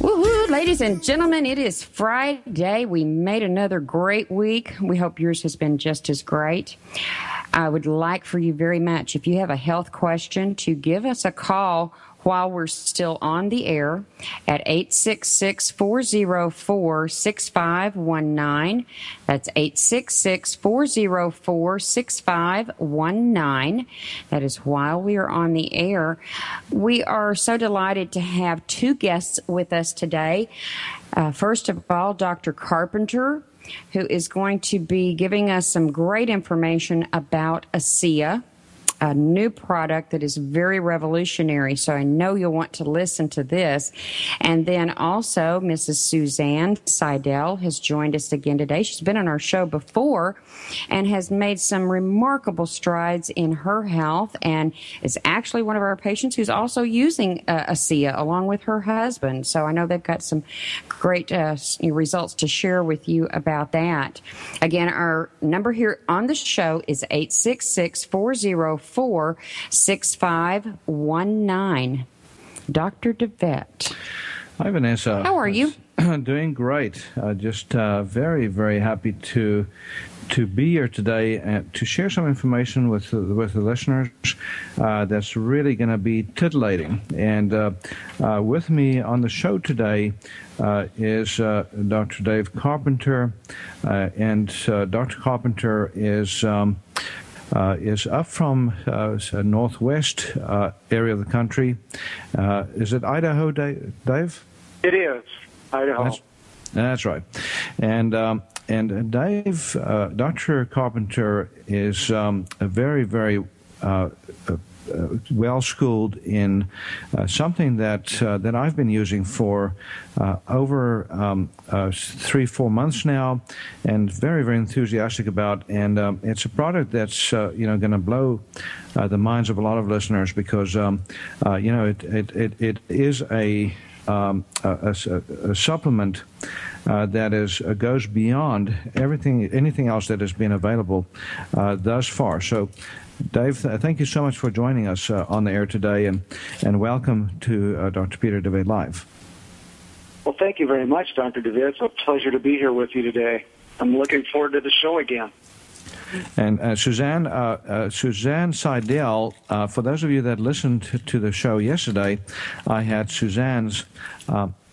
Woohoo, ladies and gentlemen, it is Friday. We made another great week. We hope yours has been just as great. I would like for you very much, if you have a health question, to give us a call while we're still on the air at 866-404-6519. That's 866-404-6519. That is while we are on the air. We are so delighted to have two guests with us today. Uh, first of all, Dr. Carpenter, who is going to be giving us some great information about ASEA a new product that is very revolutionary. So I know you'll want to listen to this. And then also, Mrs. Suzanne Seidel has joined us again today. She's been on our show before and has made some remarkable strides in her health and is actually one of our patients who's also using uh, ASEA along with her husband. So I know they've got some great uh, results to share with you about that. Again, our number here on the show is 866 404 Four six five one nine, Dr. DeVette. Hi, Vanessa. How are you? Doing great. Uh, just uh, very, very happy to to be here today and to share some information with with the listeners uh, that's really going to be titillating. And uh, uh, with me on the show today uh, is Dr. Dave Carpenter, and Dr. Carpenter is. Um, uh, is up from uh, northwest uh, area of the country. Uh, is it Idaho, Dave? It is Idaho. That's, that's right, and. Um, and Dave, uh, Dr. Carpenter is um, a very, very uh, uh, well schooled in uh, something that uh, that I've been using for over um, three four months now, and very very enthusiastic about. And um, it's a product that's you know going to blow the minds of a lot of listeners because um, you know it, it it, it is a um, a, a, a, supplement uh, that is uh, goes beyond everything anything else that has been available uh, thus far. So Dave, thank you so much for joining us uh, on the air today, and, and welcome to uh, Dr. Peter DeVette Live. Well, thank you very much, Dr. DeVette. It's a pleasure to be here with you today. I'm looking forward to the show again. And uh, Suzanne, uh, uh, Suzanne Seidel, uh, for those of you that listened to the show yesterday, I had Suzanne's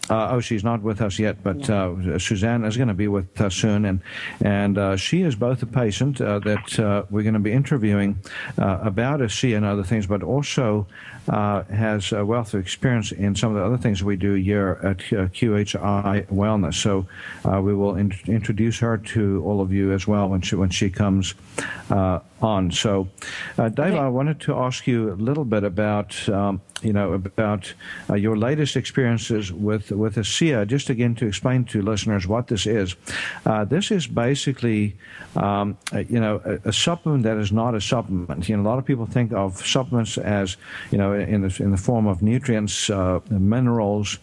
uh, oh, she's not with us yet, but uh, Suzanne is going to be with us soon, and and uh, she is both a patient uh, that uh, we're going to be interviewing uh, about ASEA and other things, but also has a wealth of experience in some of the other things we do here at QHI Wellness. So we will in- introduce her to all of you as well when she when she comes on. So, Dave, okay. I wanted to ask you a little bit about. Um, you know, about uh, your latest experiences with with ASEA. Just again to explain to listeners what this is. Uh, this is basically, um, a, you know, a, a, supplement that is not a supplement. You know, a lot of people think of supplements as, you know, in the in the form of nutrients, uh, minerals,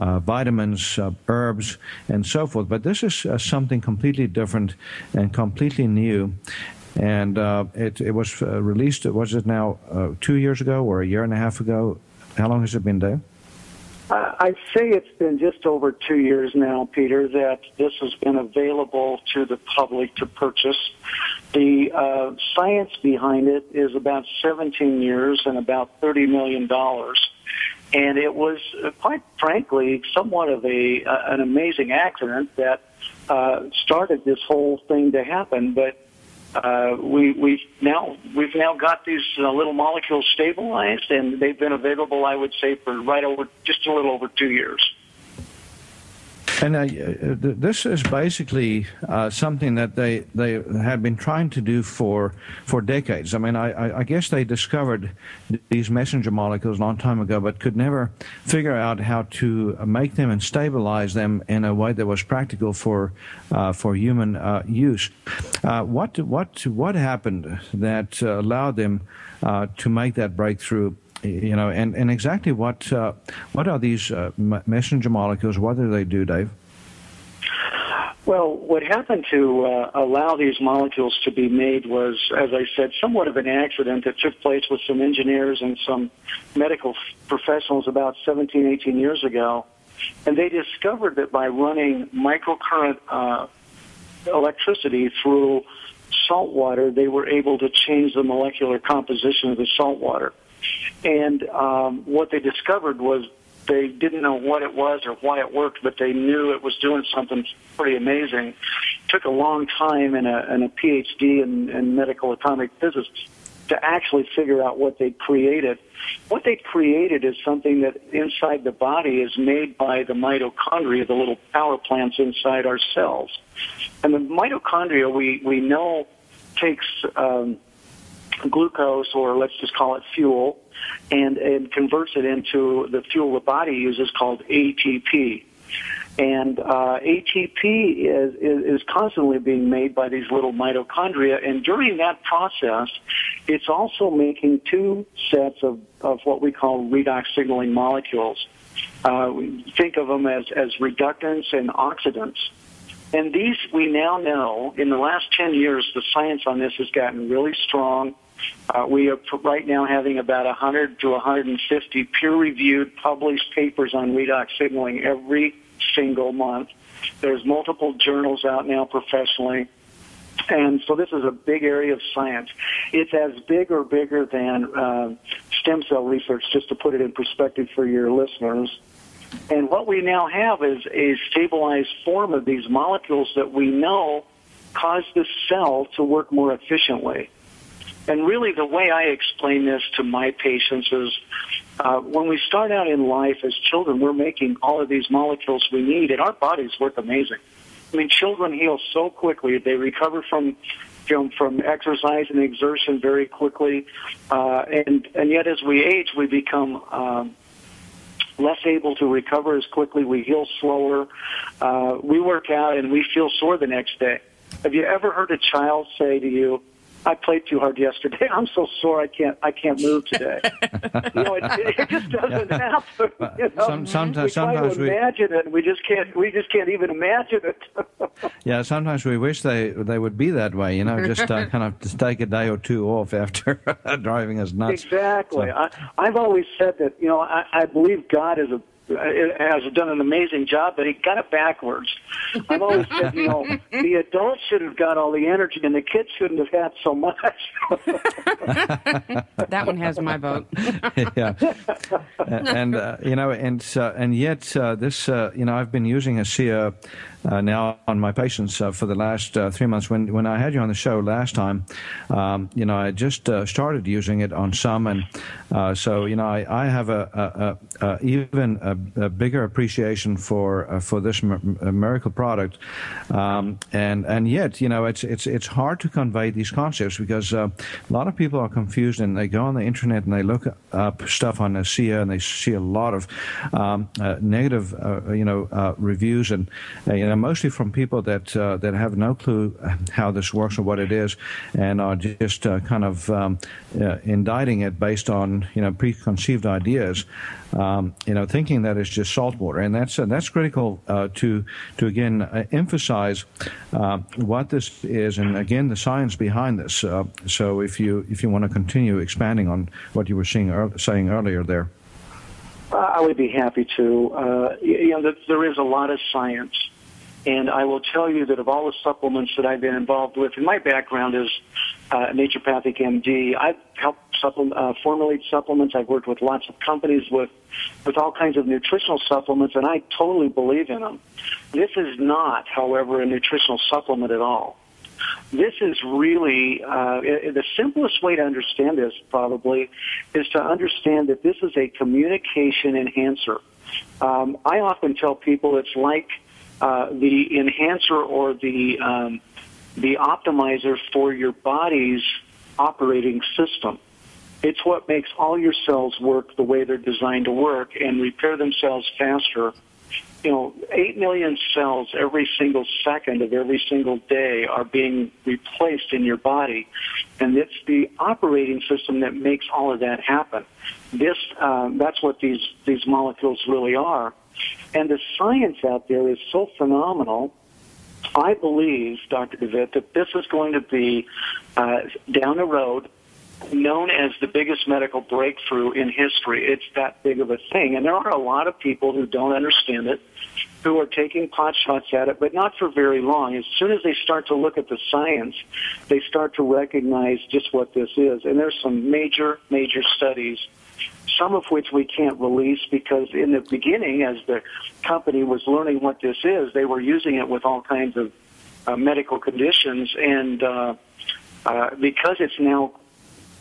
uh, vitamins, uh, herbs, and so forth. But this is uh, something completely different and completely new and uh, it, it was uh, released. Was it now uh, two years ago or a year and a half ago? How long has it been, Dave? I'd say it's been just over two years now, Peter, that this has been available to the public to purchase. The uh, science behind it is about 17 years and about $30 million. And it was, uh, quite frankly, somewhat of a uh, an amazing accident that uh, started this whole thing to happen. But uh, we we now we've now got these uh, little molecules stabilized, and they've been available, I would say, for right over just a little over two years. And uh, this is basically uh, something that they, they had been trying to do for for decades. I mean, I, I, guess they discovered these messenger molecules a long time ago, but could never figure out how to make them and stabilize them in a way that was practical for uh, for human uh, use. Uh, what what what happened that uh, allowed them to make that breakthrough you know, and, and exactly what uh, what are these uh, messenger molecules? What do they do, Dave? Well, what happened to uh, allow these molecules to be made was, as I said, somewhat of an accident that took place with some engineers and some medical professionals about 17, 18 years ago. And they discovered that by running microcurrent uh, electricity through salt water, they were able to change the molecular composition of the salt water. And um, what they discovered was they didn't know what it was or why it worked, but they knew it was doing something pretty amazing. It took a long time and a, and a PhD in, in medical atomic physics to actually figure out what they created. What they created is something that inside the body is made by the mitochondria, the little power plants inside our cells. And the mitochondria, we, we know, takes um, glucose, or let's just call it fuel, and, and converts it into the fuel the body uses called ATP. And uh, ATP is, is, is constantly being made by these little mitochondria, and during that process, it's also making two sets of, of what we call redox signaling molecules. Uh, we think of them as, as reductants and oxidants. And these we now know in the last 10 years, the science on this has gotten really strong. Uh, we are right now having about 100 to 150 peer-reviewed published papers on redox signaling every single month. There's multiple journals out now professionally. And so this is a big area of science. It's as big or bigger than uh, stem cell research, just to put it in perspective for your listeners. And what we now have is a stabilized form of these molecules that we know cause the cell to work more efficiently. And really, the way I explain this to my patients is uh, when we start out in life as children, we're making all of these molecules we need, and our bodies work amazing. I mean, children heal so quickly; they recover from from, from exercise and exertion very quickly, uh, and and yet as we age, we become um, less able to recover as quickly. We heal slower. Uh, we work out and we feel sore the next day. Have you ever heard a child say to you, I played too hard yesterday. I'm so sore. I can't. I can't move today. you know, it, it just doesn't yeah. happen. You know? Some, sometimes, we sometimes to imagine it, and we just can't. We just can't even imagine it. yeah, sometimes we wish they they would be that way. You know, just uh, kind of just take a day or two off after driving us nuts. Exactly. So. I, I've always said that. You know, I, I believe God is a has done an amazing job, but he got it backwards. I've always said, you know, the adults should have got all the energy, and the kids shouldn't have had so much. that one has my vote. yeah, and uh, you know, and uh, and yet uh, this, uh, you know, I've been using a, ASEA uh, now on my patients uh, for the last uh, three months. When when I had you on the show last time, um, you know, I just uh, started using it on some, and uh, so you know, I, I have a, a, a even a, a, bigger appreciation for uh, for this miracle product, um, and and yet you know, it's it's it's hard to convey these concepts because a lot of people are confused and they go on the internet and they look up stuff on ASEA and they see a lot of um, negative you know reviews and you know know, mostly from people that uh, that have no clue how this works or what it is, and are just uh, kind of um, uh, indicting it based on you know preconceived ideas. Um, you know, thinking that it's just salt water, and that's uh, that's critical uh, to to again uh, emphasize what this is, and again the science behind this. so, if you if you want to continue expanding on what you were seeing, saying earlier there. I would be happy to. Uh, you know, there is a lot of science, and I will tell you that of all the supplements that I've been involved with, and my background is uh, naturopathic MD. I've helped uh, formulate supplements. I've worked with lots of companies with with all kinds of nutritional supplements, and I totally believe in them. This is not, however, a nutritional supplement at all. This is really uh, the simplest way to understand this. Probably is to understand that this is a communication enhancer. Um, I often tell people it's like uh, the enhancer or the um, the optimizer for your body's operating system. It's what makes all your cells work the way they're designed to work and repair themselves faster you know, 8 million cells every single second of every single day are being replaced in your body. And it's the operating system that makes all of that happen. This, um, that's what these, these molecules really are. And the science out there is so phenomenal. I believe, Dr. DeVette, that this is going to be uh, down the road known as the biggest medical breakthrough in history. It's that big of a thing. And there are a lot of people who don't understand it, who are taking pot shots at it, but not for very long. As soon as they start to look at the science, they start to recognize just what this is. And there's some major, major studies, some of which we can't release because in the beginning, as the company was learning what this is, they were using it with all kinds of uh, medical conditions and uh, uh, because it's now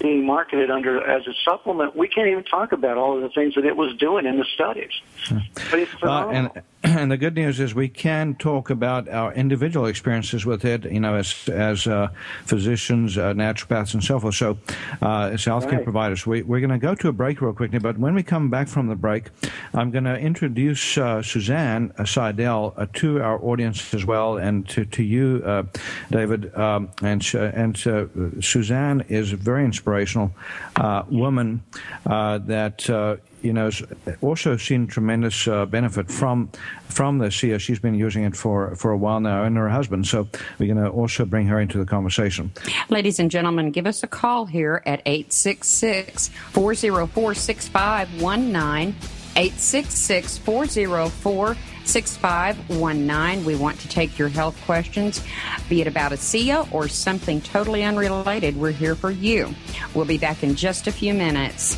being marketed under as a supplement, we can't even talk about all of the things that it was doing in the studies. But it's phenomenal. Uh, and and the good news is we can talk about our individual experiences with it, you know, as as uh, physicians, uh, naturopaths, and so forth. So, uh, as healthcare right. providers, we, we're going to go to a break real quickly. But when we come back from the break, I'm going to introduce uh, Suzanne Seidel uh, to our audience as well, and to to you, uh, David. Um, and and Suzanne is a very inspirational woman that you know, also seen tremendous uh, benefit from from this. She, she's been using it for, for a while now, and her husband. So we're going to also bring her into the conversation. Ladies and gentlemen, give us a call here at 866 404 6519. 866 404 6519. We want to take your health questions, be it about ASEA or something totally unrelated. We're here for you. We'll be back in just a few minutes.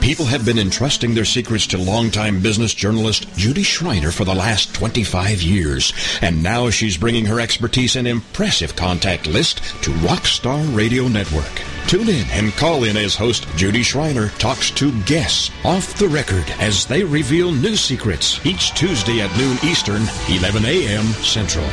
People have been entrusting their secrets to longtime business journalist Judy Schreiner for the last 25 years, and now she's bringing her expertise and impressive contact list to Rockstar Radio Network. Tune in and call in as host Judy Schreiner talks to guests off the record as they reveal new secrets each Tuesday at noon Eastern, 11 a.m. Central.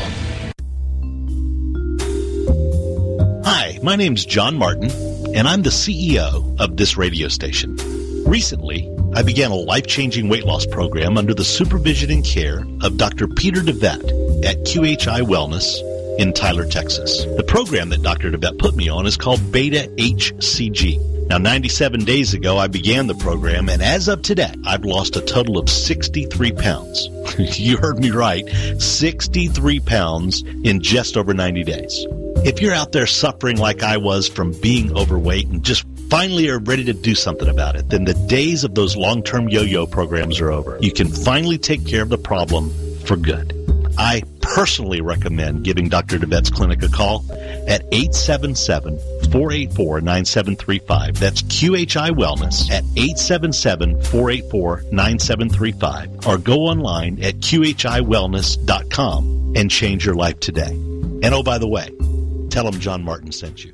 Hi, my name's John Martin, and I'm the CEO of this radio station. Recently, I began a life-changing weight loss program under the supervision and care of Dr. Peter DeVette at QHI Wellness in Tyler, Texas. The program that Dr. DeVette put me on is called Beta HCG. Now, 97 days ago, I began the program, and as of today, I've lost a total of 63 pounds. you heard me right 63 pounds in just over 90 days. If you're out there suffering like I was from being overweight and just finally are ready to do something about it, then the days of those long term yo yo programs are over. You can finally take care of the problem for good. I personally recommend giving Dr. DeVette's clinic a call at 877 484 9735. That's QHI Wellness at 877 484 9735. Or go online at QHIWellness.com and change your life today. And oh, by the way, tell them John Martin sent you.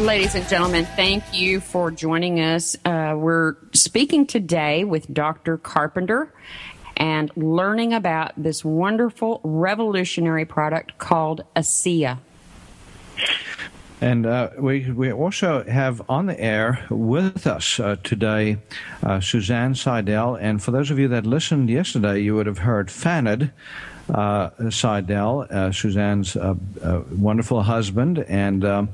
Ladies and gentlemen, thank you for joining us. Uh, we're speaking today with Dr. Carpenter and learning about this wonderful revolutionary product called ASEA. And uh, we, we also have on the air with us uh, today uh, Suzanne Seidel. And for those of you that listened yesterday, you would have heard Fanad uh, Seidel, uh, Suzanne's uh, wonderful husband. And um,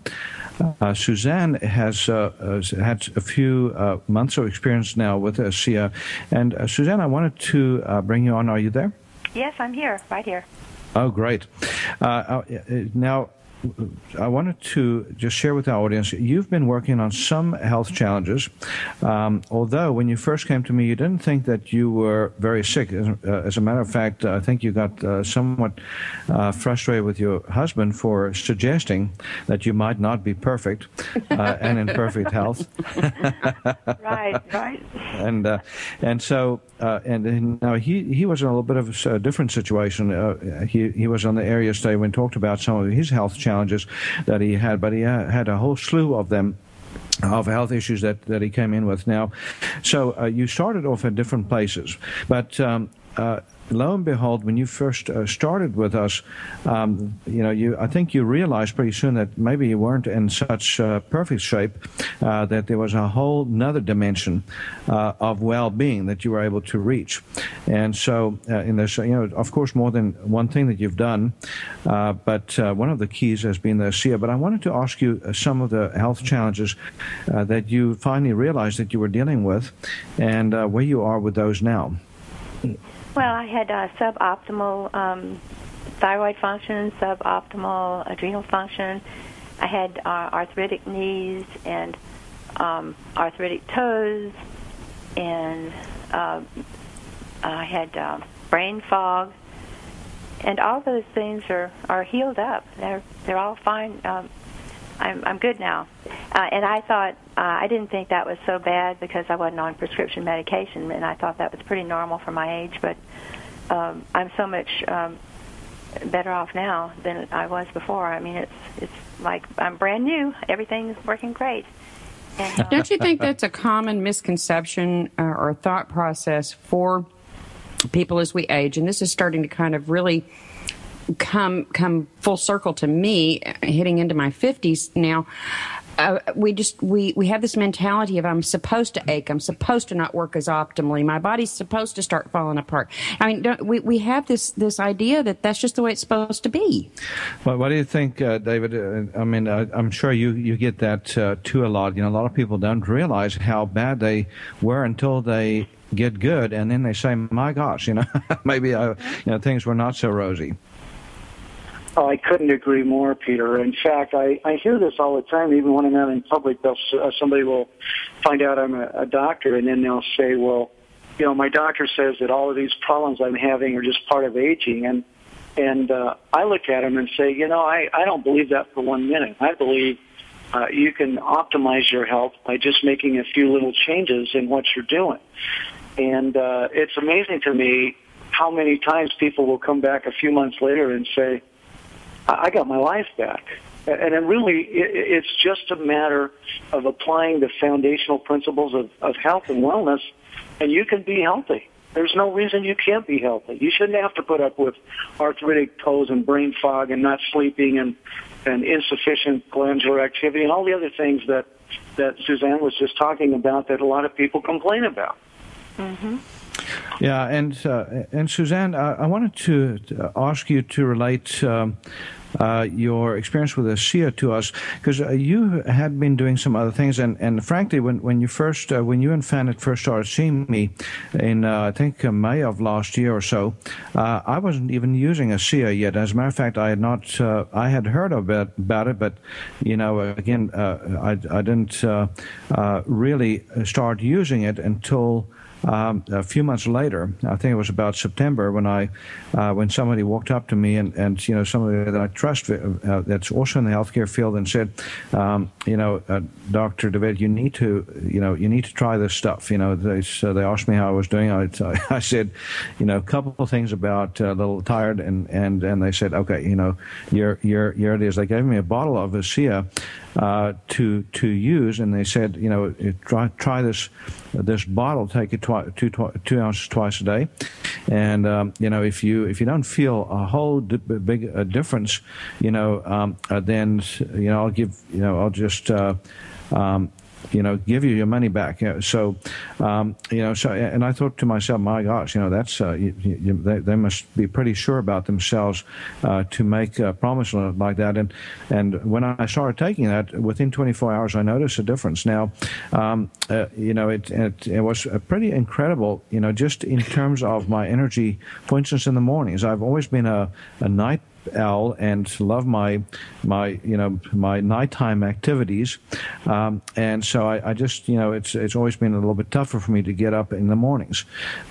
uh, Suzanne has, uh, had a few uh, months of experience now with ASEA. And Suzanne, I wanted to bring you on. Are you there? Yes, I'm here, right here. Oh, great. now, I wanted to just share with our audience. You've been working on some health challenges, um, although when you first came to me, you didn't think that you were very sick. As, uh, as a matter of fact, I think you got uh, somewhat uh, frustrated with your husband for suggesting that you might not be perfect uh, and in perfect health. right, right. And uh, and so uh, and now he he was in a little bit of a different situation. he he was on the area stay when talked about some of his health challenges challenges that he had, but he had a whole slew of them of health issues that, that he came in with. Now, so uh, you started off at different places, but um, uh, lo and behold, when you first uh, started with us, um, you know, you I think you realized pretty soon that maybe you weren't in such uh, perfect shape uh, that there was a whole another dimension uh, of well-being that you were able to reach. And so, uh, in this, you know, of course, more than one thing that you've done, uh, but one of the keys has been the ASEA. But I wanted to ask you some of the health challenges that you finally realized that you were dealing with, and where you are with those now. Well, I had uh, suboptimal um, thyroid function, suboptimal adrenal function. I had uh, arthritic knees and um, arthritic toes, and uh, I had uh, brain fog. And all those things are, are healed up. They're they're all fine. Um, I'm I'm good now. Uh, and I thought uh, I didn't think that was so bad because I wasn't on prescription medication, and I thought that was pretty normal for my age. But um, I'm so much um, better off now than I was before. I mean, it's it's like I'm brand new. Everything's working great. And, uh, Don't you think that's a common misconception uh, or thought process for people as we age? And this is starting to kind of really come come full circle to me hitting into my 50s now uh, we just we we have this mentality of I'm supposed to ache, I'm supposed to not work as optimally, my body's supposed to start falling apart. I mean, we we have this this idea that that's just the way it's supposed to be. Well, what do you think, uh, David? Uh, I mean, uh, I'm sure you you get that uh, too a lot. You know, a lot of people don't realize how bad they were until they get good, and then they say, "My gosh, you know, maybe I, you know things were not so rosy." Oh, I couldn't agree more, Peter. In fact, I, I hear this all the time. Even when I'm out in public, they'll, uh, somebody will find out I'm a, a doctor, and then they'll say, "Well, you know, my doctor says that all of these problems I'm having are just part of aging." And and uh, I look at them and say, you know, I I don't believe that for one minute. I believe uh, you can optimize your health by just making a few little changes in what you're doing. And uh, it's amazing to me how many times people will come back a few months later and say I got my life back. And it really, it's just a matter of applying the foundational principles of, of health and wellness, and you can be healthy. There's no reason you can't be healthy. You shouldn't have to put up with arthritic toes and brain fog and not sleeping and, and insufficient glandular activity and all the other things that, that Suzanne was just talking about that a lot of people complain about. Mm-hmm. Yeah, and uh, and Suzanne, I, I wanted to ask you to relate um, uh, your experience with ASEA to us because uh, you had been doing some other things, and, and frankly, when when you first uh, when you and Fannet first started seeing me in uh, I think uh, May of last year or so, I wasn't even using ASEA yet. As a matter of fact, I had not I had heard about about it, but you know again I I didn't really start using it until. Um, a few months later, I think it was about September, when I uh, when somebody walked up to me and, and you know somebody that I trust uh, that's also in the healthcare field and said, um, you know, uh, Doctor David, you need to you know you need to try this stuff. You know, they so they asked me how I was doing. I, I said, you know, a couple of things about uh, a little tired, and and and they said, okay, you know, here here here it is. They gave me a bottle of ASEA uh, to to use, and they said, you know, try try this this bottle, take it twi- two two ounces twice a day, and um, you know if you if you don't feel a whole di- big uh, difference, you know, um, uh, then you know I'll give you know I'll just uh, um, you know, give you your money back. So, um, you know, so and I thought to myself, my gosh, you know, that's uh, you, you, they, they, must be pretty sure about themselves uh, to make a promise like that. And and when I started taking that, within 24 hours, I noticed a difference. Now, um, uh, you know, it, it, it was pretty incredible. You know, just in terms of my energy. For instance, in the mornings, I've always been a, a night owl and love my my you know my nighttime activities, um, and so I, I, just you know it's it's always been a little bit tougher for me to get up in the mornings,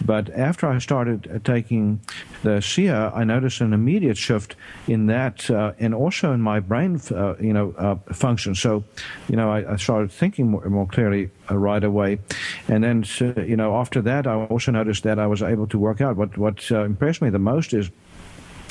but after I started taking the ASEA, I noticed an immediate shift in that uh, and also in my brain uh, you know uh, function. So, you know I, I started thinking more, more clearly uh, right away, and then you know after that I also noticed that I was able to work out. What what uh, impressed me the most is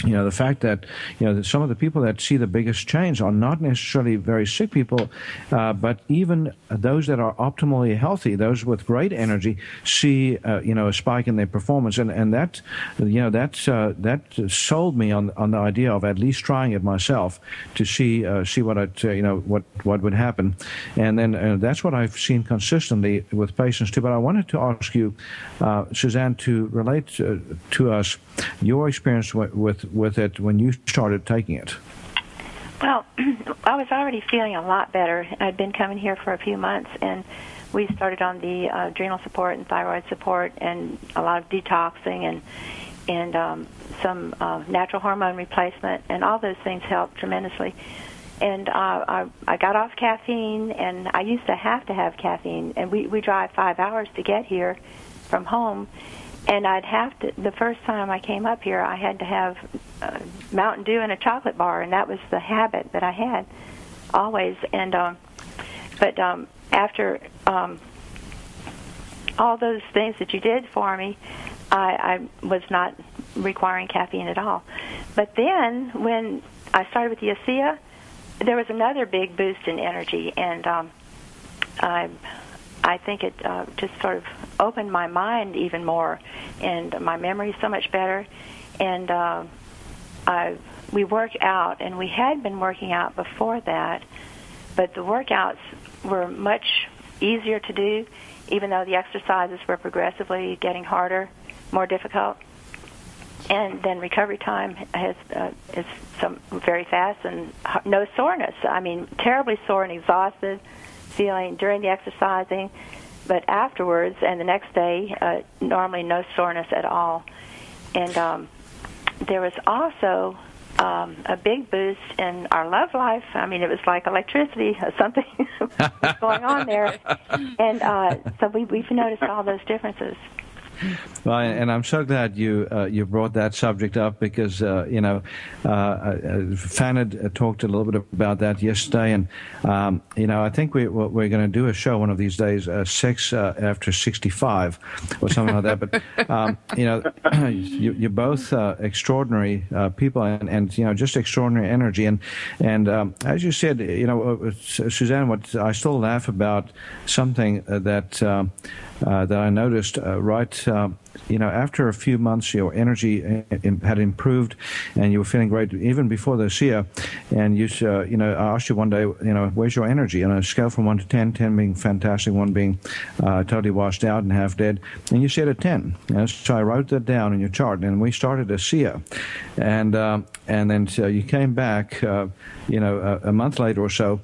you know the fact that you know that some of the people that see the biggest change are not necessarily very sick people, uh, but even those that are optimally healthy, those with great energy, see uh, you know a spike in their performance, and and that you know that uh, that sold me on on the idea of at least trying it myself to see uh, see what it uh, you know what what would happen, and then uh, that's what I've seen consistently with patients too. But I wanted to ask you, Suzanne, to relate to us your experience with, with it when you started taking it? Well, I was already feeling a lot better. I'd been coming here for a few months, and we started on the uh, adrenal support and thyroid support, and a lot of detoxing and and um, some uh, natural hormone replacement, and all those things helped tremendously. And uh, I, I got off caffeine, and I used to have to have caffeine, and we we drive five hours to get here from home, and I'd have to. The first time I came up here, I had to have uh, Mountain Dew and a chocolate bar, and that was the habit that I had always. And um, but um, after um, all those things that you did for me, I, I was not requiring caffeine at all. But then when I started with the ASEA, there was another big boost in energy, and um, I I think it uh, just sort of opened my mind even more, and my memory is so much better. And uh, I, we work out, and we had been working out before that, but the workouts were much easier to do, even though the exercises were progressively getting harder, more difficult. And then recovery time has uh, is some very fast and no soreness. I mean, terribly sore and exhausted feeling during the exercising, but afterwards and the next day, uh, normally no soreness at all. And um, there was also um, a big boost in our love life. I mean, it was like electricity, something was going on there. And uh, so we, we've noticed all those differences. Well, and I'm so glad you uh, you brought that subject up because uh, you know uh, uh uh, talked a little bit about that yesterday, and um, you know I think we, we're going to do a show one of these days, uh, sex after 65 or something like that. But um, you know you, are both extraordinary people, and, and you know just extraordinary energy, and and um, as you said, you know Suzanne, what I still laugh about something that. Um, uh, that I noticed uh, right uh, you know after a few months your energy uh, had improved and you were feeling great even before the ASEA. And you uh, you know I asked you one day you know where's your energy on a scale from one to 10, 10 being fantastic, one being uh, totally washed out and half dead, and you said a ten. You know, so I wrote that down in your chart, and we started a ASEA, and uh, and then so you came back you know a, a month later or so,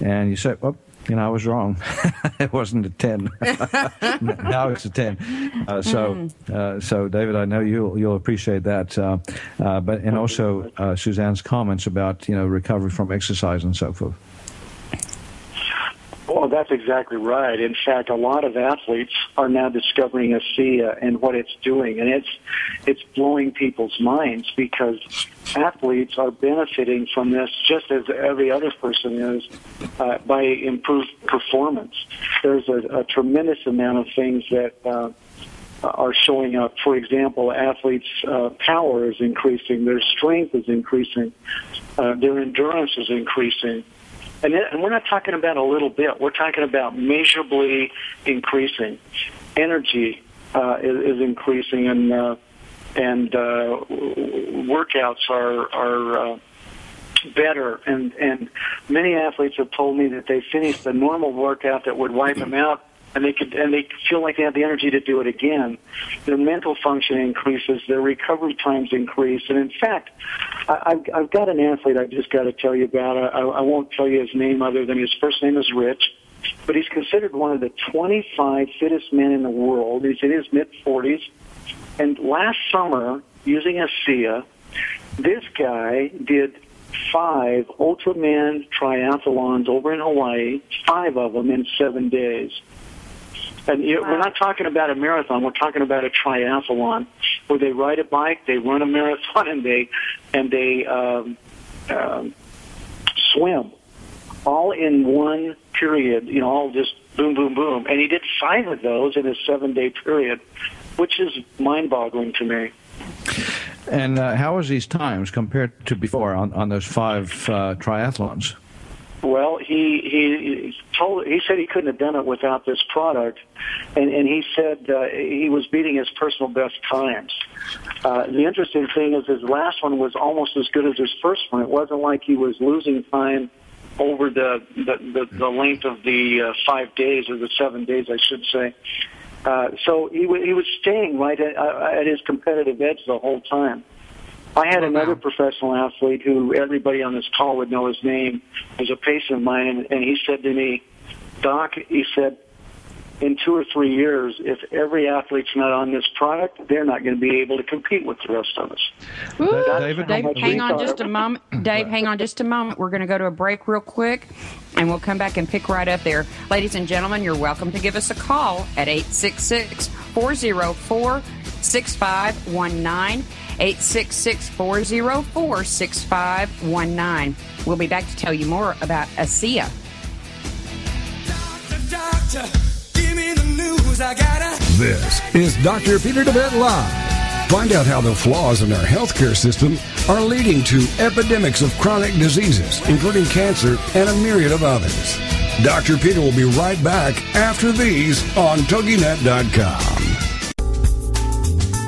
and you said, "Oh, you know, I was wrong. it wasn't a 10. now it's a 10. Uh, so, mm. uh, so David, I know you'll, you'll appreciate that. Uh, uh but, and also uh, Suzanne's comments about, you know, recovery from exercise and so forth. Well, that's exactly right. In fact, a lot of athletes are now discovering ASEA and what it's doing, and it's it's blowing people's minds because athletes are benefiting from this just as every other person is uh, by improved performance. There's a, a tremendous amount of things that. Uh, are showing up. For example, athletes' uh, power is increasing, their strength is increasing, uh, their endurance is increasing, and, and we're not talking about a little bit. We're talking about measurably increasing. Energy uh, is, is increasing, and uh, and uh, workouts are are uh, better. And and many athletes have told me that they finished a normal workout that would wipe them out and they could and they feel like they have the energy to do it again. Their mental function increases, their recovery times increase, and in fact, I, I've, I've got an athlete I've just got to tell you about. I, I won't tell you his name other than his first name is Rich, but he's considered one of the 25 fittest men in the world. He's in his mid 40s, and last summer, using ASEA, this guy did five Ultraman triathlons over in Hawaii, five of them in seven days. And you, wow. we're not talking about a marathon. We're talking about a triathlon, where they ride a bike, they run a marathon, and they and they um, um, swim, all in one period. You know, all just boom, boom, boom. And he did five of those in a seven-day period, which is mind-boggling to me. And uh, how was these times compared to before on, on those five uh, triathlons? Well, he he told he said he couldn't have done it without this product, and and he said uh, he was beating his personal best times. Uh, the interesting thing is his last one was almost as good as his first one. It wasn't like he was losing time over the the, the, the length of the uh, five days or the seven days, I should say. Uh, so he w- he was staying right at, uh, at his competitive edge the whole time. I had another professional athlete who everybody on this call would know his name. Was a patient of mine, and, and he said to me, "Doc," he said, "in two or three years, if every athlete's not on this product, they're not going to be able to compete with the rest of us." Ooh, David, Dave, hang on just a moment. Dave, hang on just a moment. We're going to go to a break real quick, and we'll come back and pick right up there. Ladies and gentlemen, you're welcome to give us a call at 866 404 6519. 866 404 6519. We'll be back to tell you more about ASEA. Doctor, doctor, this is Dr. Peter DeVette Live. Find out how the flaws in our healthcare system are leading to epidemics of chronic diseases, including cancer and a myriad of others. Dr. Peter will be right back after these on TogiNet.com.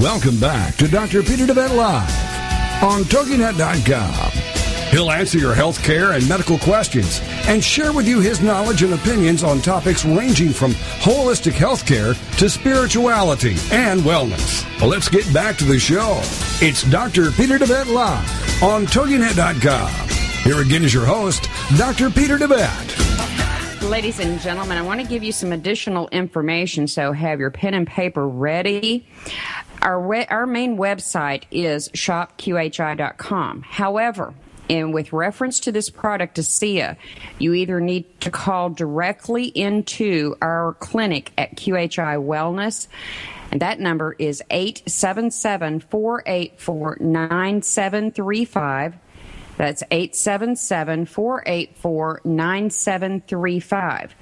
Welcome back to Dr. Peter DeVet Live on TogiNet.com. He'll answer your health care and medical questions and share with you his knowledge and opinions on topics ranging from holistic health care to spirituality and wellness. Well, let's get back to the show. It's Dr. Peter DeVet Live on TogiNet.com. Here again is your host, Dr. Peter DeVet. Ladies and gentlemen, I want to give you some additional information, so have your pen and paper ready. Our, our main website is shopqhi.com. However, and with reference to this product, ASEA, you either need to call directly into our clinic at QHI Wellness, and that number is 877 484 9735. That's 877 484 9735.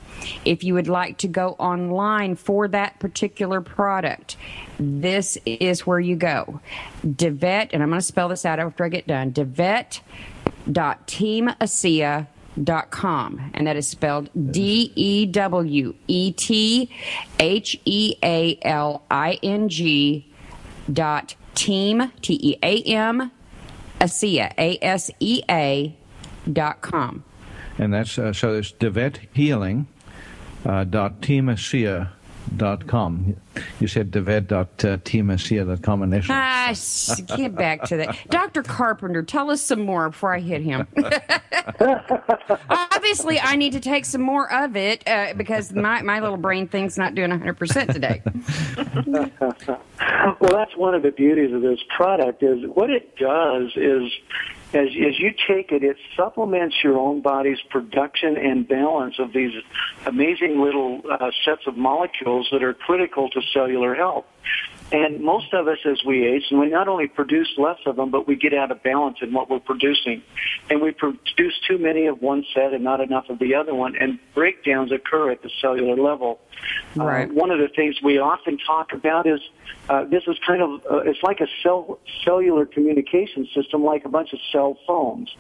If you would like to go online for that particular product, this is where you go. DeVette, and I'm going to spell this out after I get done. DeVette.teamasea.com, and that is spelled D E W E T H E A L I N G dot team T E A M ASEA A S E A dot com. And that's uh, so it's DeVette Healing uh, dot dot com. You said DeVette dot uh, teamasea dot com initially. Ah, get back to that. Dr. Carpenter, tell us some more before I hit him. Obviously, I need to take some more of it uh, because my, my little brain thing's not doing 100% today. well, that's one of the beauties of this product is what it does is as, as you take it, it supplements your own body's production and balance of these amazing little uh, sets of molecules that are critical to cellular health. And most of us, as we age, and we not only produce less of them, but we get out of balance in what we're producing. And we produce too many of one set and not enough of the other one, and breakdowns occur at the cellular level. Right. Uh, one of the things we often talk about is uh, this is kind of, uh, it's like a cell, cellular communication system, like a bunch of cell phones.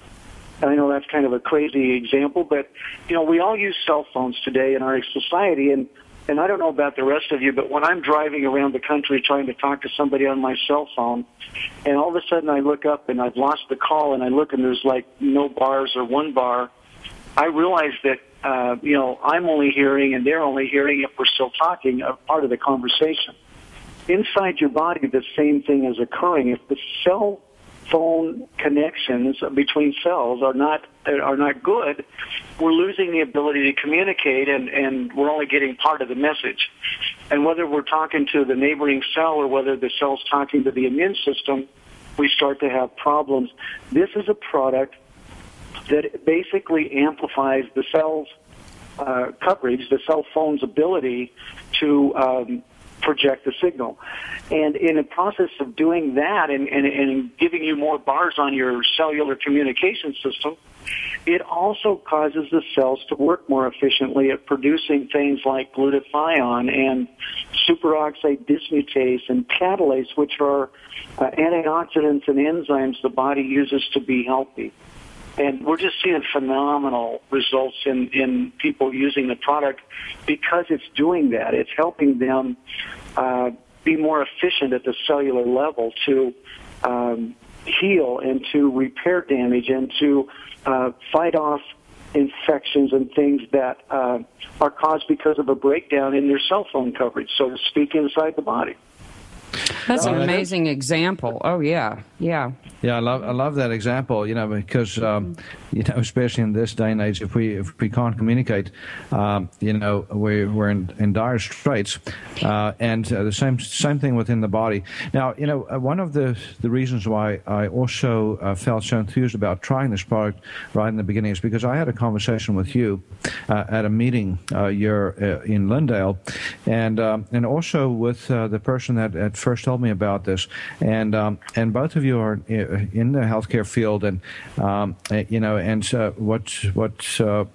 I know that's kind of a crazy example, but you know we all use cell phones today in our society, and and I don't know about the rest of you, but when I'm driving around the country trying to talk to somebody on my cell phone, and all of a sudden I look up and I've lost the call, and I look and there's like no bars or one bar, I realize that uh, you know I'm only hearing and they're only hearing if we're still talking a part of the conversation. Inside your body, the same thing is occurring. If the cell phone connections between cells are not are not good, we're losing the ability to communicate, and and we're only getting part of the message. And whether we're talking to the neighboring cell or whether the cell's talking to the immune system, we start to have problems. This is a product that basically amplifies the cell's uh, coverage, the cell phone's ability to um, project the signal. And in the process of doing that and, and, and giving you more bars on your cellular communication system, it also causes the cells to work more efficiently at producing things like glutathione and superoxide dismutase and catalase, which are uh, antioxidants and enzymes the body uses to be healthy. And we're just seeing phenomenal results in, in people using the product because it's doing that. It's helping them uh, be more efficient at the cellular level to um, heal and to repair damage and to uh, fight off infections and things that uh, are caused because of a breakdown in their cell phone coverage, so to speak, inside the body. That's an amazing example. Oh yeah, yeah. Yeah, I love I love that example. You know, because um, you know, especially in this day and age, if we if we can't communicate, um, you know, we we're in, in dire straits. Uh, and uh, the same same thing within the body. Now, you know, uh, one of the the reasons why I also uh, felt so enthused about trying this product right in the beginning is because I had a conversation with you uh, at a meeting uh, here in Lindale, and um, and also with the person that at first told me about this, and um, and both of you are in the healthcare field, and um, eh, you know, and uh, what what uh,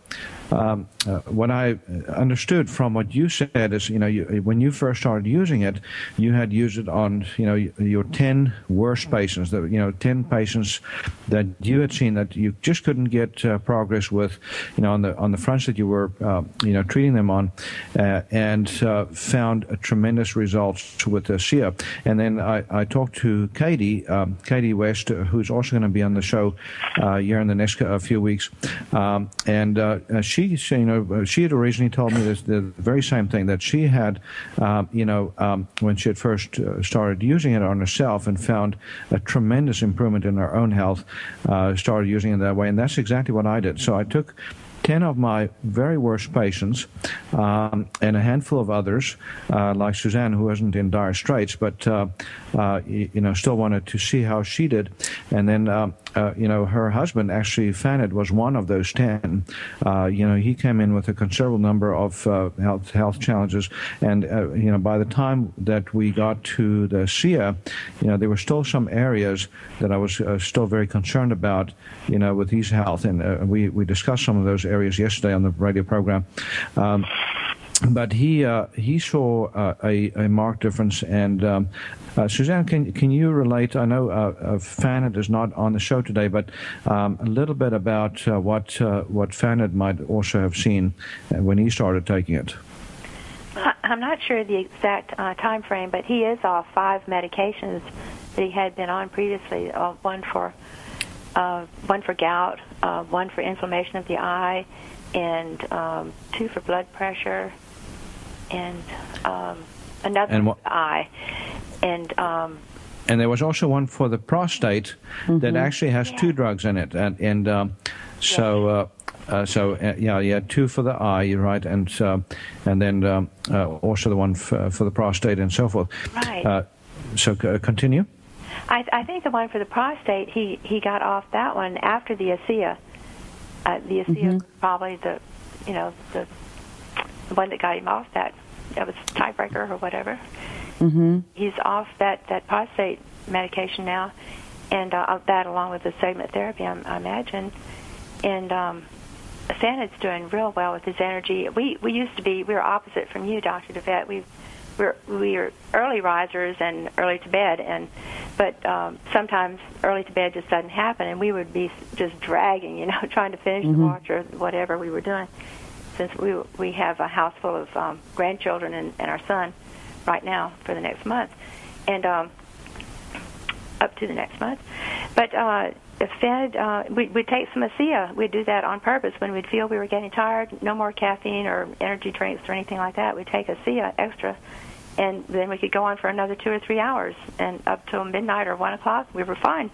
um, uh, what I understood from what you said is, you know, you, when you first started using it, you had used it on, you know, your 10 worst patients, you know, 10 patients that you had seen that you just couldn't get uh, progress with, you know, on the on the fronts that you were, uh, you know, treating them on, uh, and uh, found tremendous results with the ASEA. And then I, I talked to Katie, um, Katie West, who's also going to be on the show here in the next few weeks, um, and she she, you know, uh, she had originally told me this, the very same thing that she had, um, you know, um, when she had first uh, started using it on herself and found a tremendous improvement in her own health, uh, started using it that way, and that's exactly what I did. So I took 10 of my very worst patients um, and a handful of others, uh, like Suzanne, who wasn't in dire straits, but, uh, uh, you know, still wanted to see how she did. And then, um, uh, you know, her husband, actually, Fanad, was one of those 10. Uh, you know, he came in with a considerable number of uh, health, health challenges. And, you know, by the time that we got to the ASEA, you know, there were still some areas that I was still very concerned about, you know, with his health. And we, we discussed some of those areas yesterday on the radio program. Um, but he uh, he saw uh, a, a marked difference. And um, uh, Suzanne, can can you relate? I know uh, uh is not on the show today, but um, a little bit about uh, what uh, what Fanad might also have seen when he started taking it. I'm not sure the exact time frame, but he is off five medications that he had been on previously. one for one for gout, one for inflammation of the eye, and um, two for blood pressure, and um, another and eye, and. Um, and there was also one for the prostate mm-hmm. that actually has yeah. two drugs in it, and and um, so. Uh, uh, so uh, yeah, yeah, two for the eye, you're right, and uh, and then um, uh, also the one for, for, the prostate and so forth. Right. Uh, so continue. I, I think the one for the prostate, he he got off that one after the ASEA. Uh, the ASEA mm-hmm. probably the, you know, the, the one that got him off that. That was tiebreaker or whatever. Mm-hmm. He's off that that prostate medication now, and uh, that along with the segment therapy, I, I imagine. And um, Sanad's doing real well with his energy. We we used to be we were opposite from you, Doctor DeVette. We we're we are early risers and early to bed and but um sometimes early to bed just doesn't happen and we would be just dragging you know trying to finish mm-hmm. the watch or whatever we were doing since we we have a house full of um grandchildren and, and our son right now for the next month and um up to the next month but uh fed uh we we'd take some ASEA we'd do that on purpose when we'd feel we were getting tired no more caffeine or energy drinks or anything like that we'd take ASEA extra and then we could go on for another two or three hours, and up till midnight or one o'clock, we were fine.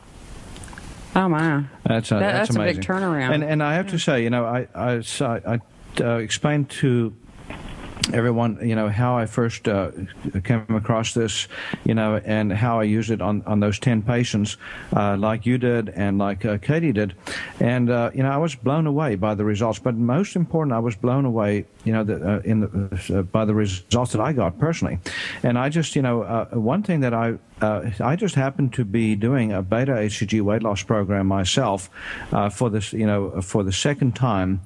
Oh my, that's a, that, that's, that's amazing. a big turnaround. And and I have to say, you know, I I, I uh, explained to everyone, you know, how I first uh, came across this, you know, and how I used it on, on those 10 patients, uh, like you did and like uh, Katie did. And, uh, you know, I was blown away by the results. But most important, I was blown away you know, the, uh, in the, uh, by the results that I got personally. And I just, you know, uh, one thing that I uh, I just happened to be doing a beta HCG weight loss program myself uh, for this, you know, for the second time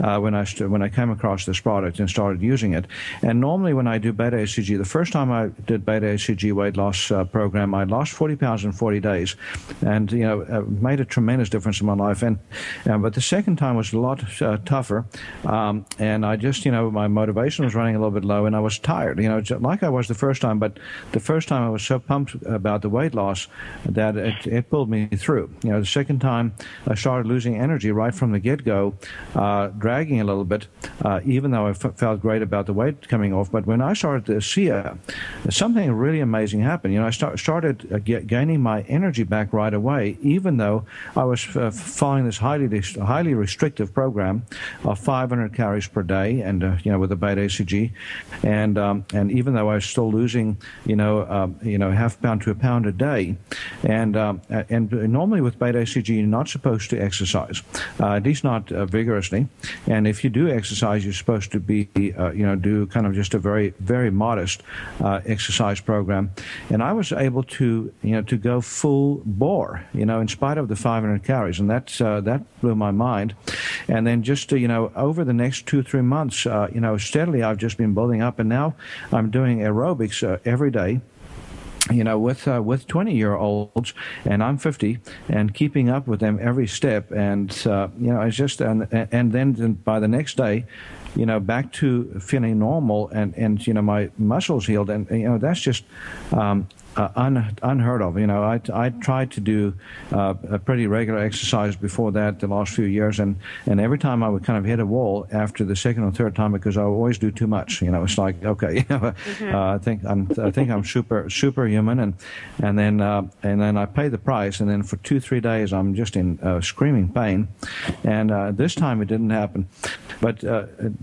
uh, when I st- when I came across this product and started using it. And normally, when I do beta HCG, the first time I did beta HCG weight loss program, I lost 40 pounds in 40 days, and you know, made a tremendous difference in my life. And but the second time was a lot tougher, um, and I just just, you know, my motivation was running a little bit low and I was tired, you know, like I was the first time. But the first time I was so pumped about the weight loss that it, it pulled me through. You know, the second time I started losing energy right from the get go, uh, dragging a little bit, uh, even though I f- felt great about the weight coming off. But when I started the ASEA, something really amazing happened. You know, I start, started uh, get, gaining my energy back right away, even though I was uh, following this highly highly restrictive program of 500 calories per day, and uh, you know, with the beta HCG, and um, and even though I was still losing, you know, um, you know, half pound to a pound a day, and um, and normally with beta HCG, you're not supposed to exercise, uh, at least not uh, vigorously, and if you do exercise, you're supposed to be, uh, you know, do kind of just a very very modest uh, exercise program, and I was able to, you know, to go full bore, you know, in spite of the 500 calories, and that's uh, that blew my mind, and then just you know over the next two three months, uh, you know, steadily I've just been building up, and now I'm doing aerobics every day you know, with uh, with 20 year olds, and I'm 50, and keeping up with them every step, and uh, you know, it's just and and then by the next day, you know, back to feeling normal, and and you know, my muscles healed, and you know, that's just um, uh, un, unheard of. You know, I, I tried to do uh, a pretty regular exercise before that the last few years, and, and every time I would kind of hit a wall after the second or third time because I always do too much. You know, it's like okay, you know, mm-hmm. uh, I think I'm I think I'm super superhuman, and and then uh, and then I pay the price, and then for two three days I'm just in uh, screaming pain, and uh, this time it didn't happen. But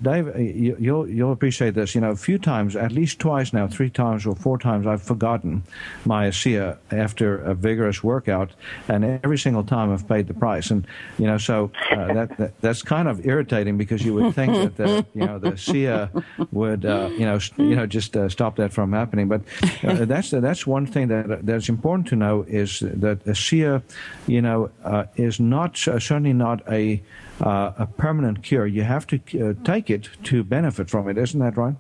Dave, you, you'll you'll appreciate this. You know, a few times, at least twice now, three times or four times, I've forgotten my ASEA after a vigorous workout, and every single time I've paid the price. And you know, so uh, that, that, that's kind of irritating because you would think that the you know the ASEA would uh, you know you know just uh, stop that from happening. But uh, that's that's one thing that that's important to know is that ASEA, you know, uh, is not certainly not a uh, a permanent cure. You have to take it to benefit from it, isn't that right?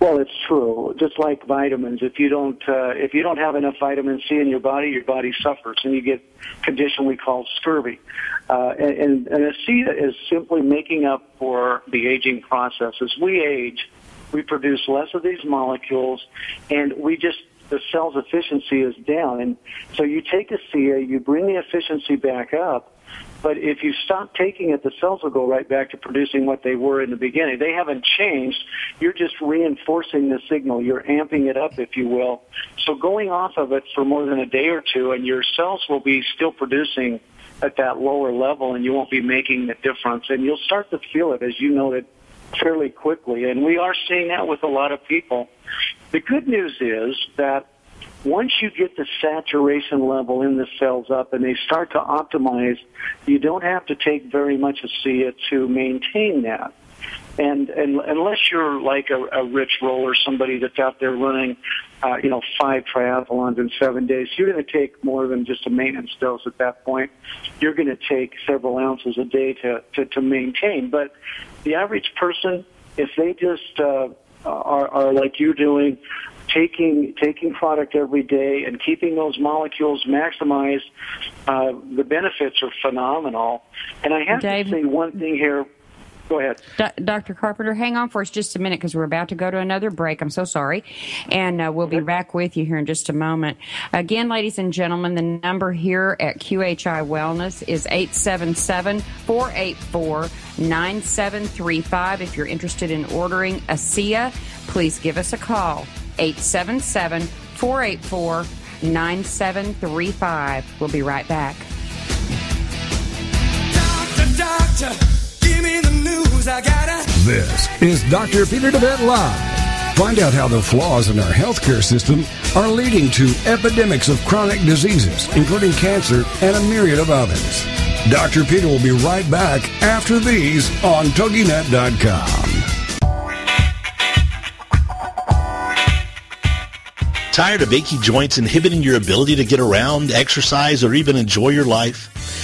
Well, it's true. Just like vitamins, if you don't uh, if you don't have enough vitamin C in your body, your body suffers, and you get a condition we call scurvy. Uh, and, and ASEA is simply making up for the aging process. As we age, we produce less of these molecules, and we just the cell's efficiency is down. And so you take ASEA, you bring the efficiency back up, but if you stop taking it, the cells will go right back to producing what they were in the beginning. They haven't changed. You're just reinforcing the signal. You're amping it up, if you will. So going off of it for more than a day or two, and your cells will be still producing at that lower level, and you won't be making the difference. And you'll start to feel it, as you noted, fairly quickly. And we are seeing that with a lot of people. The good news is that once you get the saturation level in the cells up and they start to optimize, you don't have to take very much ASEA to maintain that. And, and unless you're like a, a rich roller, somebody that's out there running, uh, you know, five triathlons in seven days, you're going to take more than just a maintenance dose at that point. You're going to take several ounces a day to, to, to maintain. But the average person, if they just uh, are, are like you're doing, taking taking product every day and keeping those molecules maximized, uh, the benefits are phenomenal. And I have Dave, to say one thing here. Go ahead. Dr. Carpenter, hang on for us just a minute because we're about to go to another break. I'm so sorry. And uh, we'll be back with you here in just a moment. Again, ladies and gentlemen, the number here at QHI Wellness is 877 484 9735. If you're interested in ordering ASEA, please give us a call. 877 484 9735. We'll be right back. Doctor, doctor, give me the news. I gotta. This is Dr. Peter DeVette Live. Find out how the flaws in our healthcare system are leading to epidemics of chronic diseases, including cancer and a myriad of others. Dr. Peter will be right back after these on TogiNet.com. Tired of achy joints inhibiting your ability to get around, exercise, or even enjoy your life?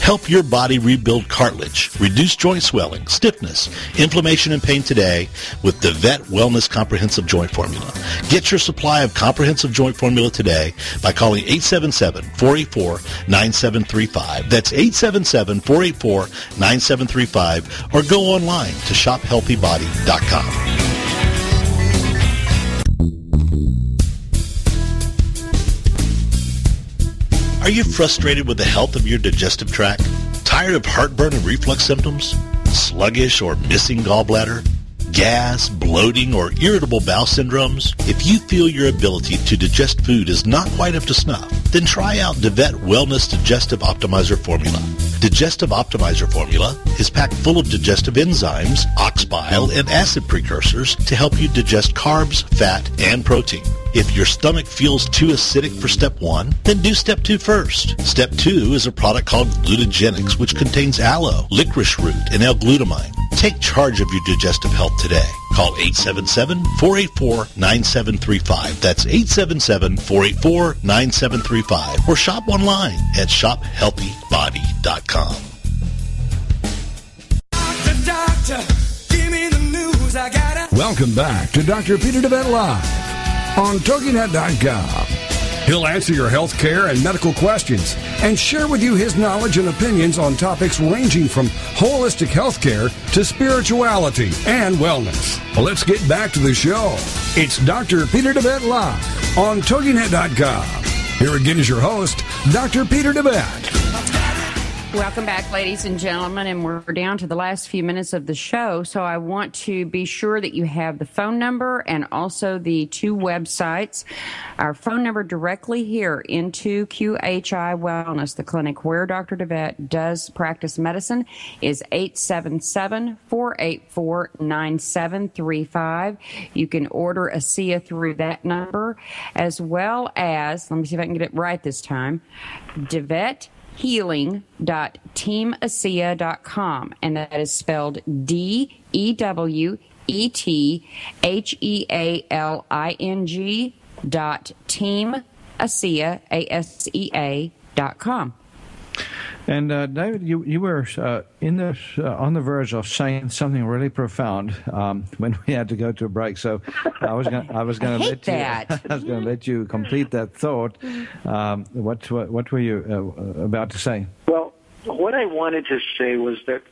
Help your body rebuild cartilage, reduce joint swelling, stiffness, inflammation, and pain today with DeVette Wellness Comprehensive Joint Formula. Get your supply of comprehensive joint formula today by calling 877-484-9735. That's 877-484-9735 or go online to shophealthybody.com. Are you frustrated with the health of your digestive tract? Tired of heartburn and reflux symptoms? Sluggish or missing gallbladder? Gas, bloating, or irritable bowel syndromes? If you feel your ability to digest food is not quite up to snuff, then try out DeVette Wellness Digestive Optimizer Formula. Digestive Optimizer Formula is packed full of digestive enzymes, ox bile, and acid precursors to help you digest carbs, fat, and protein. If your stomach feels too acidic for step one, then do step two first. Step two is a product called Glutagenics, which contains aloe, licorice root, and L-glutamine. Take charge of your digestive health today. Call 877-484-9735. That's 877-484-9735. Or shop online at shophealthybody.com. Welcome back to Dr. Peter DeVette Live on TogiNet.com. He'll answer your health care and medical questions and share with you his knowledge and opinions on topics ranging from holistic health care to spirituality and wellness. Well, let's get back to the show. It's Dr. Peter DeVette Live on TogiNet.com. Here again is your host, Dr. Peter DeVette. Welcome back, ladies and gentlemen, and we're down to the last few minutes of the show. So I want to be sure that you have the phone number and also the two websites. Our phone number directly here into QHI Wellness, the clinic where Dr. DeVette does practice medicine, is 877-484-9735. You can order ASEA through that number, as well as, let me see if I can get it right this time, DeVette healing.teamasea.com. And that is spelled D E W E T H E A L I N G dot team A S E A dot com. And uh, David, you you were uh, in this uh, on the verge of saying something really profound um, when we had to go to a break. So I was going I was going to let that. you I was going to let you complete that thought. Um, what, what what were you uh, about to say? Well, what I wanted to say was that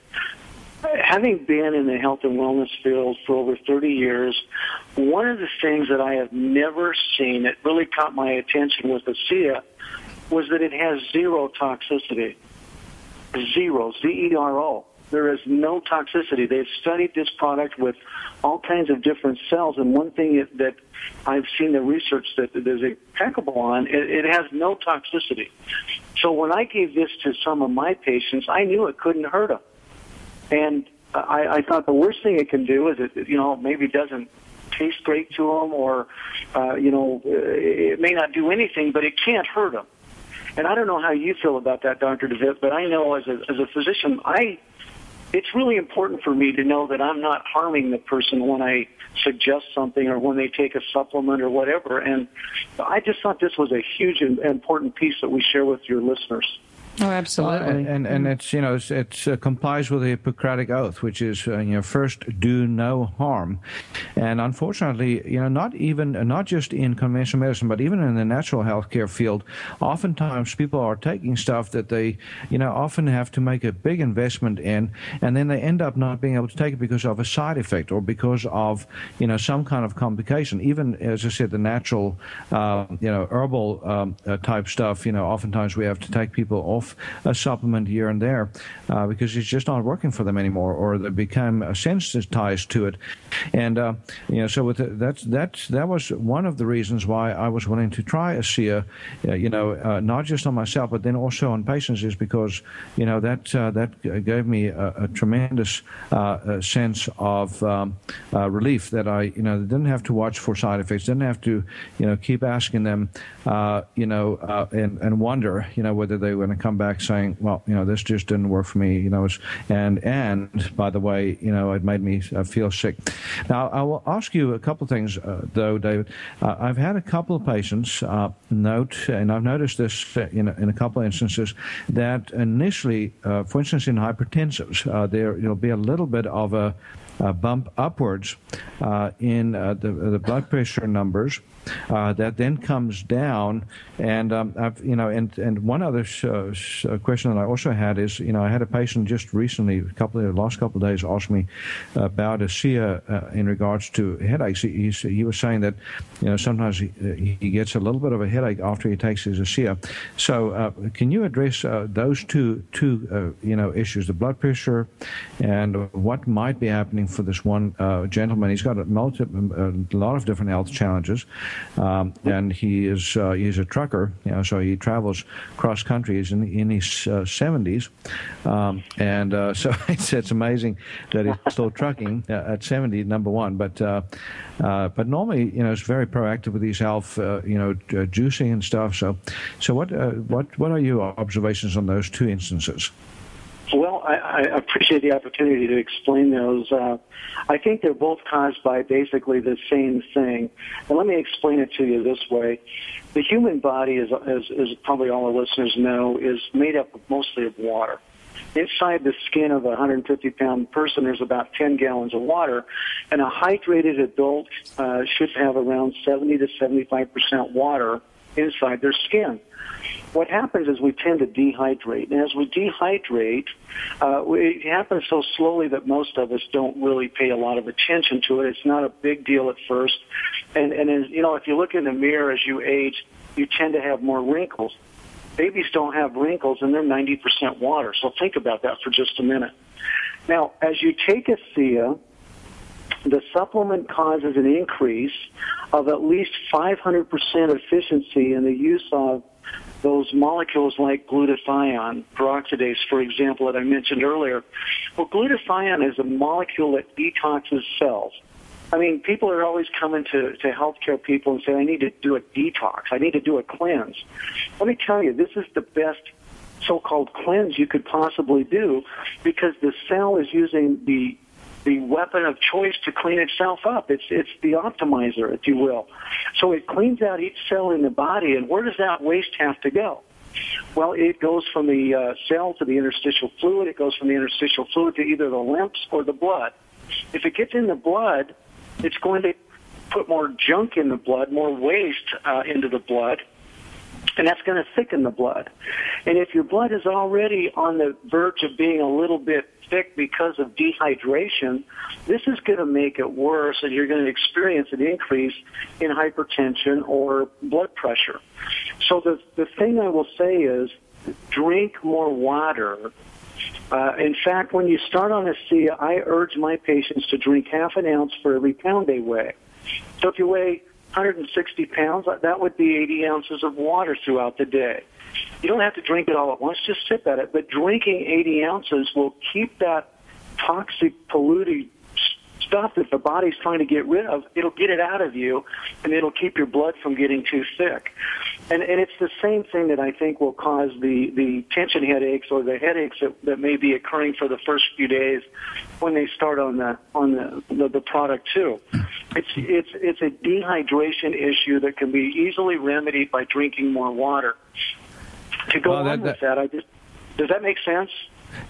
having been in the health and wellness field for over 30 years, one of the things that I have never seen that really caught my attention was the ASEA was that it has zero toxicity zero, Z-E-R-O. There is no toxicity. They've studied this product with all kinds of different cells, and one thing that, I've seen the research that is impeccable on, it, it has no toxicity. So when I gave this to some of my patients, I knew it couldn't hurt them. And I, I thought the worst thing it can do is it, you know, maybe doesn't taste great to them, or uh, you know, it may not do anything, but it can't hurt them. And I don't know how you feel about that, Dr. DeVette, but I know as a, as a physician, I it's really important for me to know that I'm not harming the person when I suggest something or when they take a supplement or whatever. And I just thought this was a huge and important piece that we share with your listeners. Oh, absolutely. Uh, and, and, and it's you know it's, it's uh, complies with the Hippocratic oath, which is uh, you know first do no harm, and unfortunately you know not even not just in conventional medicine, but even in the natural healthcare field, oftentimes people are taking stuff that they you know often have to make a big investment in, and then they end up not being able to take it because of a side effect or because of you know some kind of complication. Even as I said, the natural uh, you know herbal um, uh, type stuff, you know oftentimes we have to take people off a supplement here and there uh, because it's just not working for them anymore, or they become sensitized to it. And uh, you know, so with the, that's that was one of the reasons why I was willing to try ASEA. Uh, you know, uh, not just on myself, but then also on patients, is because you know that uh, that gave me a, a tremendous sense of um, relief that I you know didn't have to watch for side effects, didn't have to you know keep asking them you know and and wonder you know whether they were going to come back saying, well, you know, this just didn't work for me. You know, and and by the way, you know, it made me feel sick. Now, I will ask you a couple of things, uh, though, David. Uh, I've had a couple of patients uh, note, and I've noticed this in a, in a couple of instances, that initially, uh, for instance, in hypertensives, uh, there will be a little bit of a, a bump upwards uh, in the, the blood pressure numbers uh, that then comes down. And um, I've, you know, and and one other uh, uh, question that I also had is, you know, I had a patient just recently, a couple of the last couple of days, asked me about ASEA uh, in regards to headaches. He, he, was saying that, you know, sometimes he, he gets a little bit of a headache after he takes his ASEA. So, uh, can you address uh, those two two you know issues, the blood pressure, and what might be happening for this one gentleman? He's got a, multi, a lot of different health challenges. Um, and he is uh, he's a trucker, you know, so he travels cross country. He's in, in his uh, 70s, um, and uh, so it's, it's amazing that he's still trucking uh, at 70. Number one, but uh, uh, but normally, you know, it's very proactive with his health, you know, juicing and stuff. So, so what what what are your observations on those two instances? I, I appreciate the opportunity to explain those. Uh, I think they're both caused by basically the same thing. And let me explain it to you this way. The human body, is, as, as probably all the listeners know, is made up mostly of water. Inside the skin of a 150 pound person, there's about 10 gallons of water, and a hydrated adult uh, should have around 70 to 75 percent water inside their skin what happens is we tend to dehydrate. And as we dehydrate, uh, it happens so slowly that most of us don't really pay a lot of attention to it. It's not a big deal at first. And, and as, you know, if you look in the mirror as you age, you tend to have more wrinkles. Babies don't have wrinkles and they're 90% water. So think about that for just a minute. Now, as you take ASEA, the supplement causes an increase of at least 500% efficiency in the use of those molecules like glutathione, peroxidase, for example, that I mentioned earlier. Well, glutathione is a molecule that detoxes cells. I mean, people are always coming to, to healthcare people and say, I need to do a detox. I need to do a cleanse. Let me tell you, this is the best so-called cleanse you could possibly do because the cell is using the the weapon of choice to clean itself up. It's it's the optimizer, if you will. So it cleans out each cell in the body, and where does that waste have to go? Well, it goes from the uh, cell to the interstitial fluid. It goes from the interstitial fluid to either the lymphs or the blood. If it gets in the blood, it's going to put more junk in the blood, more waste uh, into the blood, and that's going to thicken the blood. And if your blood is already on the verge of being a little bit because of dehydration, this is going to make it worse and you're going to experience an increase in hypertension or blood pressure. So the, the thing I will say is drink more water. Uh, in fact, when you start on ASEA, I urge my patients to drink half an ounce for every pound they weigh. So if you weigh 160 pounds, that would be 80 ounces of water throughout the day. You don't have to drink it all at once, just sip at it. But drinking 80 ounces will keep that toxic, polluting stuff that the body's trying to get rid of, it'll get it out of you, and it'll keep your blood from getting too thick. And and it's the same thing that I think will cause the the tension headaches or the headaches that, that may be occurring for the first few days when they start on the on the the, the product too. It's it's it's a dehydration issue that can be easily remedied by drinking more water. To go on that, with that, I just does that make sense?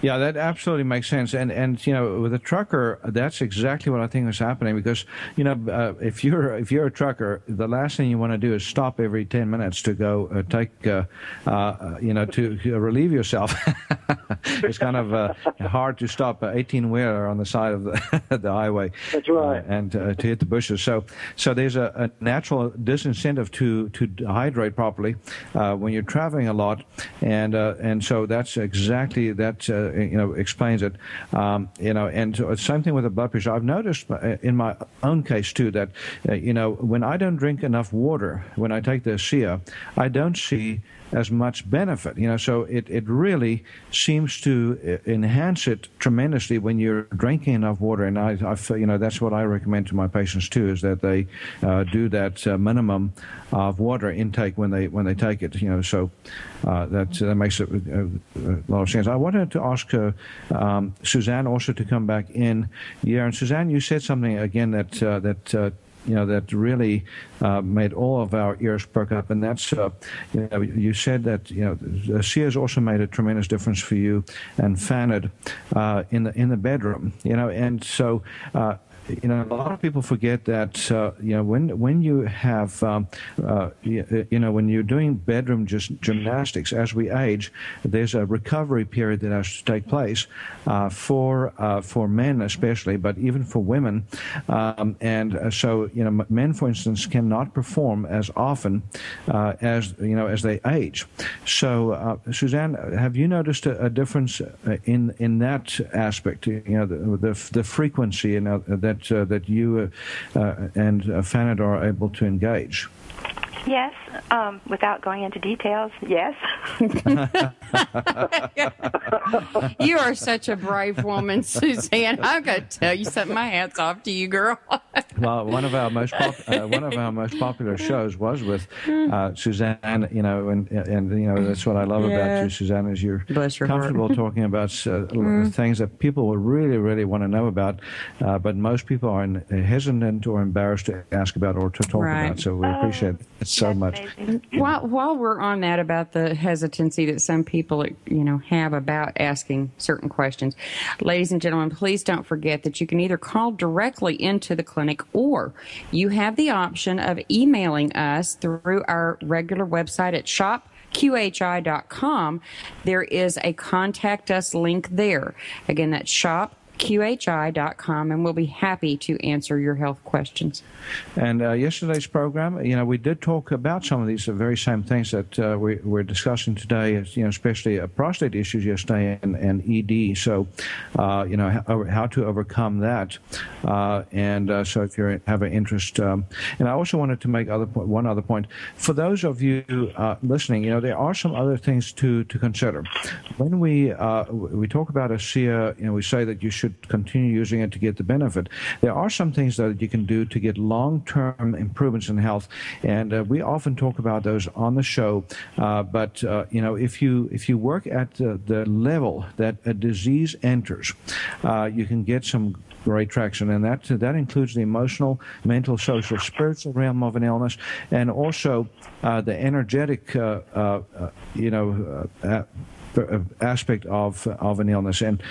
Yeah, that absolutely makes sense. And and you know, with a trucker, that's exactly what I think is happening because you know, uh, if you're if you're a trucker, the last thing you want to do is stop every ten minutes to go uh, take uh, uh you know to, relieve yourself. it's kind of uh, hard to stop an 18 wheeler on the side of the, the highway. That's right. Uh, and to hit the bushes. So so there's a, a natural disincentive to to hydrate properly when you're traveling a lot, and and so that's exactly that uh, you know explains it. Um, you know, and same thing with the blood pressure. I've noticed uh, in my own case too that uh, you know when I don't drink enough water when I take the ASEA, I don't see as much benefit. You know, so it, it really seems to uh, enhance it tremendously when you're drinking enough water. And I, I you know, that's what I recommend to my patients too, is that they uh, do that uh, minimum of water intake when they when they take it. You know, so uh, that that makes a, uh, a, lot of sense. I wanted to ask uh, um, Suzanne also to come back in. Yeah, and Suzanne, you said something again that that you know, that really uh, made all of our ears perk up. And that's, uh, you know, you said that, you know, ASEA also made a tremendous difference for you and Fanad uh, in the in the bedroom, you know, and so uh, you know, a lot of people forget that uh, you know when when you have um, uh, you, know when you're doing bedroom just gymnastics as we age, there's a recovery period that has to take place uh, for uh, for men especially, but even for women. Um, and uh, so you know, men, for instance, cannot perform as often uh, as you know as they age. So, Suzanne, have you noticed a, a difference in in that aspect? You know, the the, the frequency know, that that uh, that you uh, uh, and Fanad are able to engage? Yes, um, without going into details, yes. you are such a brave woman, Suzanne. I've got to tell you something. My hat's off to you, girl. well, one of our most pop- uh, one of our most popular shows was with uh, Suzanne. You know, and and you know that's what I love yeah. about you, Suzanne, is you're comfortable talking about uh, mm. things that people will really, really want to know about, uh, but most people are hesitant or embarrassed to ask about or to talk right. about. So we appreciate it so much. While while we're on that about the hesitancy that some people you know have about asking certain questions, ladies and gentlemen, please don't forget that you can either call directly into the clinic or you have the option of emailing us through our regular website at shop qhi.com there is a contact us link there. Again that's shop qhi.com, and we'll be happy to answer your health questions. And uh, yesterday's program, you know, we did talk about some of these very same things that uh, we, are discussing today, you know, especially uh, prostate issues yesterday and, and ED. So, uh, you know, how, how, to overcome that. Uh, and uh, so if you have an interest, um, and I also wanted to make other point, one other point. For those of you listening, you know, there are some other things to, to consider. When we, we talk about a ASEA, you know, we say that you should should continue using it to get the benefit. There are some things that you can do to get long-term improvements in health, and uh, we often talk about those on the show. Uh, but uh, you know, if you if you work at the level that a disease enters, uh, you can get some great traction, and that that includes the emotional, mental, social, spiritual realm of an illness, and also uh, the energetic, uh, you know, aspect of of an illness. And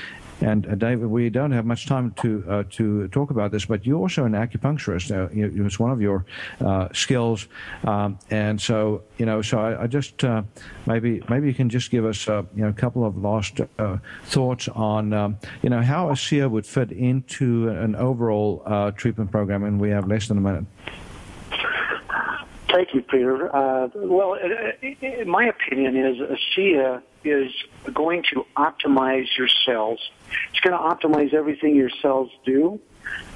and uh, David, we don't have much time to uh, to talk about this, but you're also an acupuncturist. Uh, it's one of your uh, skills, um, and so you know. So I, I just uh, maybe maybe you can just give us uh, you know a couple of last thoughts on um, you know how ASEA would fit into an overall treatment program, and we have less than a minute. Thank you, Peter. well, my opinion is ASEA is going to optimize your cells. It's going to optimize everything your cells do.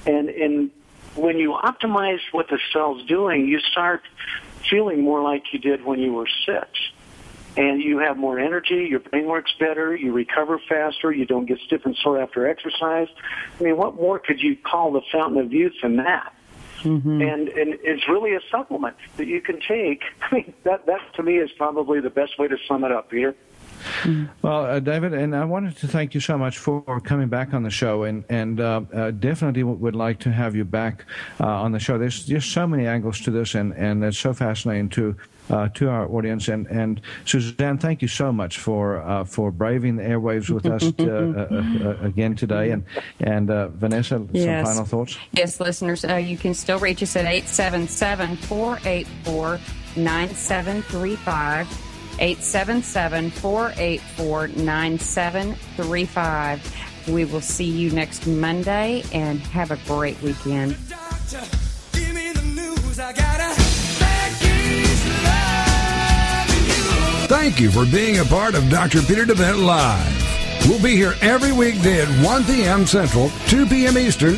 And, and when you optimize what the cell's doing, you start feeling more like you did when you were six. And you have more energy, your brain works better, you recover faster, you don't get stiff and sore after exercise. I mean, what more could you call the fountain of youth than that? Mm-hmm. And and it's really a supplement that you can take. I mean, that that to me is probably the best way to sum it up, Peter. Well, uh, David, and I wanted to thank you so much for coming back on the show, and and uh, uh, definitely would like to have you back uh, on the show. There's just so many angles to this, and and it's so fascinating to uh, to our audience. And, and Suzanne, thank you so much for uh, for braving the airwaves with us uh, again today. And and Vanessa, yes. some final thoughts? Yes, listeners, you can still reach us at 877 484 9735. 877 484 9735. We will see you next Monday and have a great weekend. Thank you for being a part of Dr. Peter DeVette Live. We'll be here every weekday at 1 p.m. Central, 2 p.m. Eastern